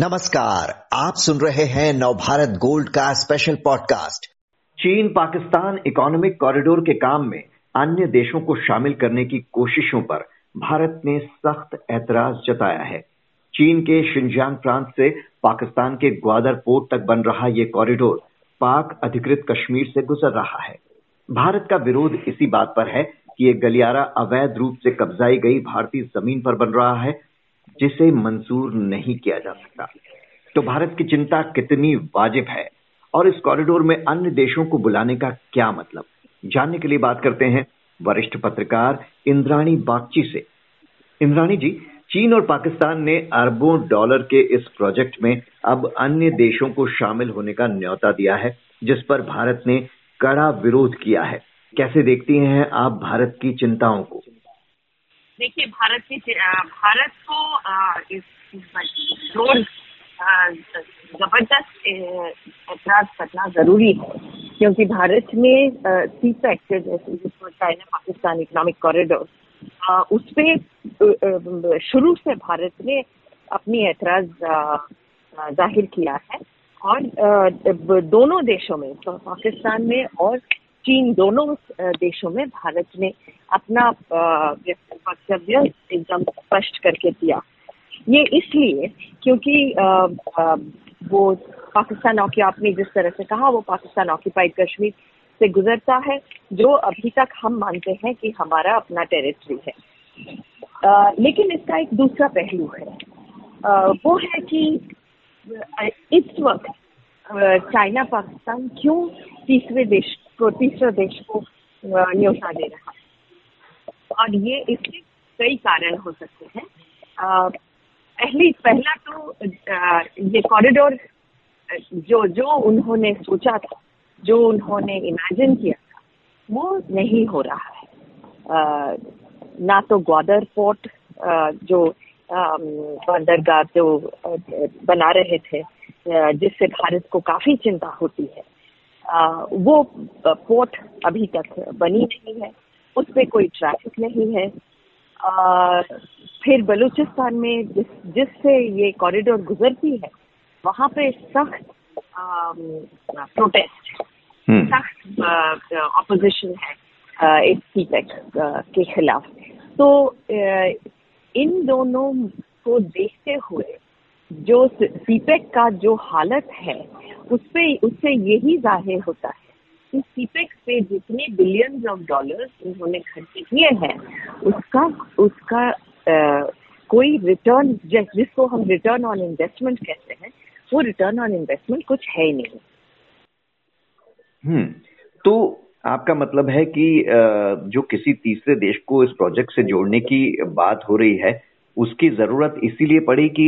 नमस्कार, आप सुन रहे हैं नवभारत गोल्ड का special podcast Cheen Pakistan economic corridor के काम में अन्य देशों को शामिल करने की कोशिशों पर भारत ने सख्त ऐतराज जताया है। चीन के शिंजियांग प्रांत से पाकिस्तान के ग्वादर पोर्ट तक बन रहा ये कॉरिडोर पाक अधिकृत कश्मीर से गुजर रहा है। भारत का विरोध इसी बात पर है कि ये गलियारा अवैध रूप से कब्जाई गई भारतीय ज़मीन पर बन रहा है जिसे मंजूर नहीं किया जा सकता। तो भारत की चिंता कितनी वाजिब है? और इस कॉरिडोर में अन्य देशों को बुलाने का क्या मतलब? जानने के लिए बात करते हैं वरिष्ठ पत्रकार इंद्राणी बागची से। इंद्राणी जी, चीन और पाकिस्तान ने अरबों डॉलर के इस प्रोजेक्ट में अब अन्य देशों को शामिल होने का न्यौता दिया है, जिस पर भारत ने कड़ा विरोध किया है। कैसे देखती हैं आप भारत की चिंताओं को? देखिए, भारत की भारत को इस ज़बरदस्त ऐतराज करना ज़रूरी है, क्योंकि भारत में सी सेक्टर जैसे जिसको चाइना, पाकिस्तान, इकोनॉमिक कॉरिडोर उस पर शुरू से भारत ने अपनी ऐतराज ज़ाहिर किया है। और दोनों देशों में तो पाकिस्तान में और चीन दोनों देशों में भारत ने अपना वक्तव्य एकदम स्पष्ट करके दिया। ये इसलिए क्योंकि वो पाकिस्तान आपने जिस तरह से कहा वो पाकिस्तान ऑक्यूपाइड कश्मीर से गुजरता है जो अभी तक हम मानते हैं कि हमारा अपना टेरिटरी है। आ, लेकिन इसका एक दूसरा पहलू है। आ, वो है कि इस वक्त चाइना पाकिस्तान क्यों तीसरे देश को तीसरे देश को न्योता दे रहा है। और ये इसके कई कारण हो सकते हैं। पहली, पहला तो ये कॉरिडोर जो जो उन्होंने सोचा था, जो उन्होंने इमेजिन किया था, वो नहीं हो रहा है। ना तो ग्वादर पोर्ट जो बंदरगाह जो बना रहे थे जिससे भारत को काफ़ी चिंता होती है। वो पोर्ट अभी तक बनी नहीं है। उस पर कोई ट्रैफ़िक नहीं है। आ, फिर बलूचिस्तान में जिस जिससे ये कॉरिडोर गुजरती है वहाँ पे सख्त प्रोटेस्ट हम्म। सख्त ऑपोजिशन है इस सीपेक के खिलाफ। तो इन दोनों को देखते हुए जो सीपेक का जो हालत है उसपे उससे यही ज़ाहिर होता है कि सीपेक पे जितने बिलियंस ऑफ़ डॉलर्स उन्होंने खर्च किए हैं उसका उसका आ, कोई रिटर्न जिसको हम रिटर्न ऑन इन्वेस्टमेंट कहते हैं वो रिटर्न ऑन इन्वेस्टमेंट कुछ है ही नहीं। हम्म तो आपका मतलब है कि जो किसी तीसरे देश को इस प्रोजेक्ट से जोड़ने की बात हो रही है उसकी ज़रूरत इसीलिए पड़ी कि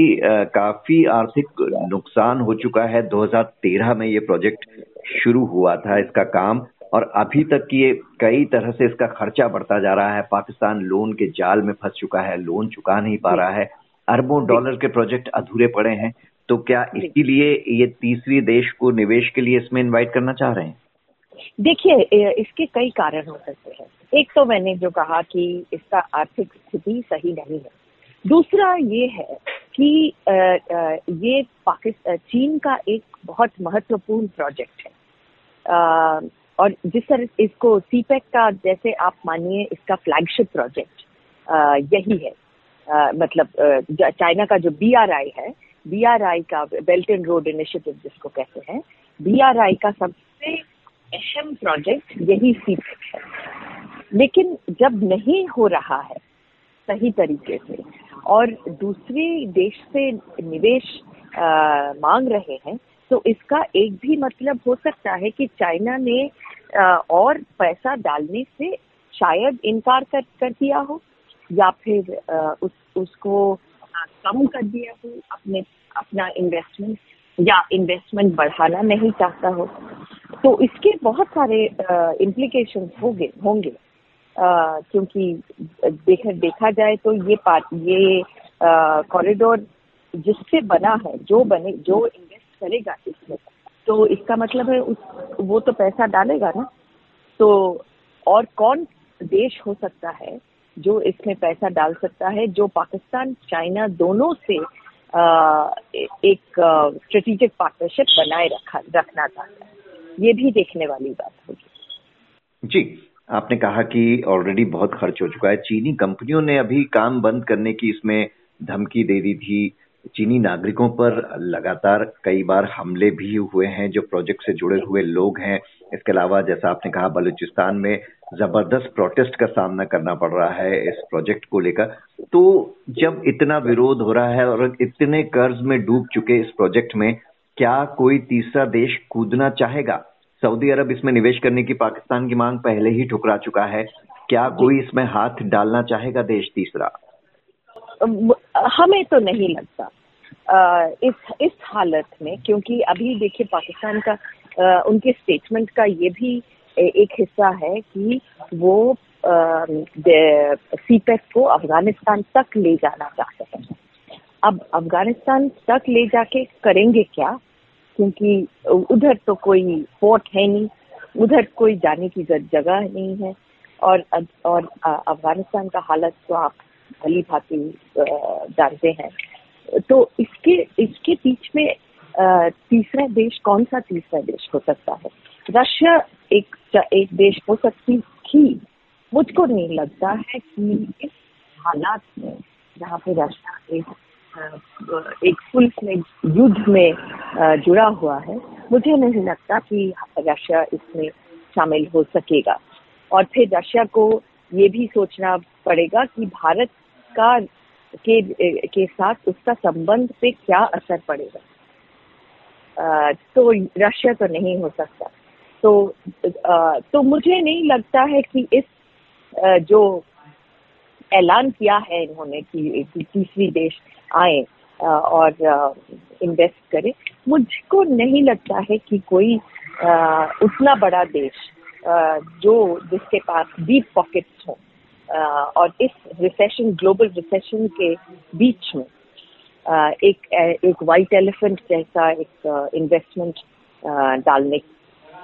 काफ़ी आर्थिक नुकसान हो चुका है। 2013 में ये प्रोजेक्ट शुरू हुआ था इसका काम और अभी तक ये कई तरह से इसका खर्चा बढ़ता जा रहा है। पाकिस्तान लोन के जाल में फंस चुका है, लोन चुका नहीं पा रहा है। अरबों डॉलर के प्रोजेक्ट अधूरे पड़े हैं। तो क्या इसीलिए ये तीसरी देश को निवेश के लिए इसमें इनवाइट करना चाह रहे हैं? देखिए इसके कई कारण हो सकते हैं। एक तो मैंने जो कहा कि इसका आर्थिक स्थिति सही नहीं है। दूसरा ये है कि ये पाकिस्तान चीन का एक बहुत महत्वपूर्ण प्रोजेक्ट है। और जिस तरह इसको सीपेक का, जैसे आप मानिए, इसका फ्लैगशिप प्रोजेक्ट यही है। मतलब चाइना का जो बीआरआई है बीआरआई का बेल्ट एंड रोड इनिशिएटिव जिसको कहते हैं बीआरआई का सबसे अहम प्रोजेक्ट यही सीपेक है। लेकिन जब नहीं हो रहा है सही तरीके से और दूसरे देश से निवेश आ, मांग रहे हैं तो इसका एक भी मतलब हो सकता है कि चाइना ने आ, और पैसा डालने से शायद इनकार कर कर दिया हो या फिर आ, उस उसको कम कर दिया हो अपने अपना इन्वेस्टमेंट या इन्वेस्टमेंट बढ़ाना नहीं चाहता हो। तो इसके बहुत सारे इम्प्लीकेशन होंगे होंगे। क्योंकि देख देखा जाए तो ये पार्ट ये कॉरिडोर जिससे बना है जो बने जो इन्वेस्ट करेगा इसमें तो इसका मतलब है उस वो तो पैसा डालेगा ना? तो और कौन देश हो सकता है जो इसमें पैसा डाल सकता है जो पाकिस्तान चाइना दोनों से आ, एक स्ट्रेटेजिक पार्टनरशिप बनाए रखा रखना चाहता है। ये भी देखने वाली बात होगी। जी आपने कहा कि ऑलरेडी बहुत खर्च हो चुका है। चीनी कंपनियों ने अभी काम बंद करने की इसमें धमकी दे दी थी। चीनी नागरिकों पर लगातार कई बार हमले भी हुए हैं, जो प्रोजेक्ट से जुड़े हुए लोग हैं। इसके अलावा, जैसा आपने कहा, बलूचिस्तान में ज़बरदस्त प्रोटेस्ट का सामना करना पड़ रहा है इस प्रोजेक्ट को लेकर। तो जब इतना विरोध हो रहा है और इतने कर्ज में डूब चुके इस प्रोजेक्ट में, क्या कोई तीसरा देश कूदना चाहेगा? सऊदी अरब इसमें निवेश करने की पाकिस्तान की मांग पहले ही ठुकरा चुका है। क्या कोई इसमें हाथ डालना चाहेगा देश तीसरा? हमें तो नहीं लगता। इस इस हालत में क्योंकि अभी देखिए पाकिस्तान का उनके स्टेटमेंट का ये भी एक हिस्सा है कि वो सीपेक को अफ़गानिस्तान तक ले जाना चाहते हैं। अब अफ़गानिस्तान तक ले जाके करेंगे क्या? क्योंकि उधर तो कोई पोर्ट है नहीं, उधर कोई जाने की जगह नहीं है। और और अफ़गानिस्तान का हालत तो आप भली भांति जानते हैं। तो इसके इसके बीच में तीसरा देश कौन सा तीसरा देश हो सकता है? रशिया एक एक देश हो सकती थी। मुझको नहीं लगता है कि इस हालात में जहाँ पे रशिया एक एक फुल में, युद्ध में जुड़ा हुआ है। मुझे नहीं लगता कि रशिया इसमें शामिल हो सकेगा। और फिर रशिया को ये भी सोचना पड़ेगा कि भारत का, के के साथ उसका संबंध पे क्या असर पड़ेगा। तो रशिया तो नहीं हो सकता। तो तो मुझे नहीं लगता है कि इस जो ऐलान किया है इन्होंने कि, तीसरी देश आए और इन्वेस्ट करे। मुझको नहीं लगता है कि कोई उतना बड़ा देश जो जिसके पास डीप पॉकेट्स हों और इस रिसेशन ग्लोबल रिसेशन के बीच में एक एक वाइट एलिफेंट जैसा एक इन्वेस्टमेंट डालने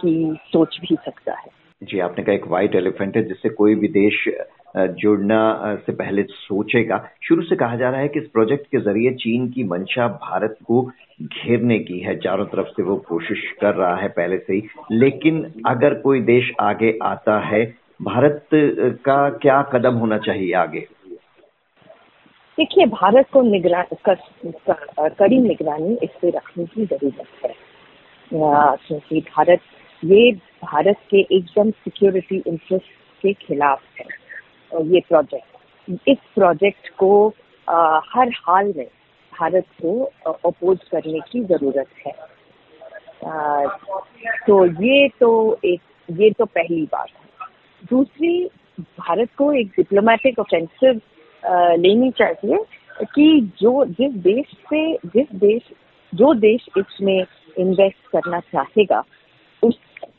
की सोच भी सकता है। जी आपने कहा एक वाइट एलिफेंट है जिससे कोई भी देश जुड़ना से पहले सोचेगा। शुरू से कहा जा रहा है कि इस प्रोजेक्ट के ज़रिए चीन की मंशा भारत को घेरने की है। चारों तरफ़ से वो कोशिश कर रहा है पहले से ही। लेकिन अगर कोई देश आगे आता है, भारत का क्या कदम होना चाहिए आगे? देखिए, भारत को निगरान कड़ी निगरानी इस पे रखने की ज़रूरत है। क्योंकि भारत, ये भारत के एकदम सिक्योरिटी इंटरेस्ट के खिलाफ है। ये प्रोजेक्ट इस प्रोजेक्ट को आ, हर हाल में भारत को अपोज करने की ज़रूरत है। आ, तो ये तो एक ये तो पहली बात है। दूसरी भारत को एक डिप्लोमेटिक ऑफेंसिव लेनी चाहिए कि जो जिस देश से जिस देश जो देश इसमें इन्वेस्ट करना चाहेगा उस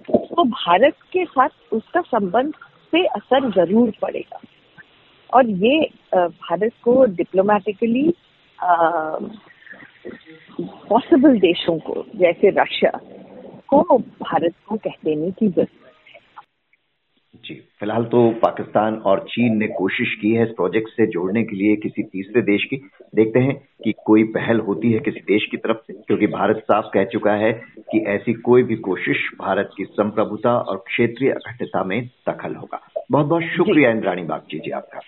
तो भारत के साथ उसका संबंध से असर ज़रूर पड़ेगा। और ये भारत को डिप्लोमेटिकली पॉसिबल देशों को, जैसे रशिया को भारत को कह देने की ज़रूरत जी फ़िलहाल तो पाकिस्तान और चीन ने कोशिश की है इस प्रोजेक्ट से जोड़ने के लिए किसी तीसरे देश की। देखते हैं कि कोई पहल होती है किसी देश की तरफ़ से क्योंकि भारत साफ़ कह चुका है कि ऐसी कोई भी कोशिश भारत की संप्रभुता और क्षेत्रीय अखंडता में दखल होगा। बहुत बहुत शुक्रिया इंद्राणी बागची जी आपका।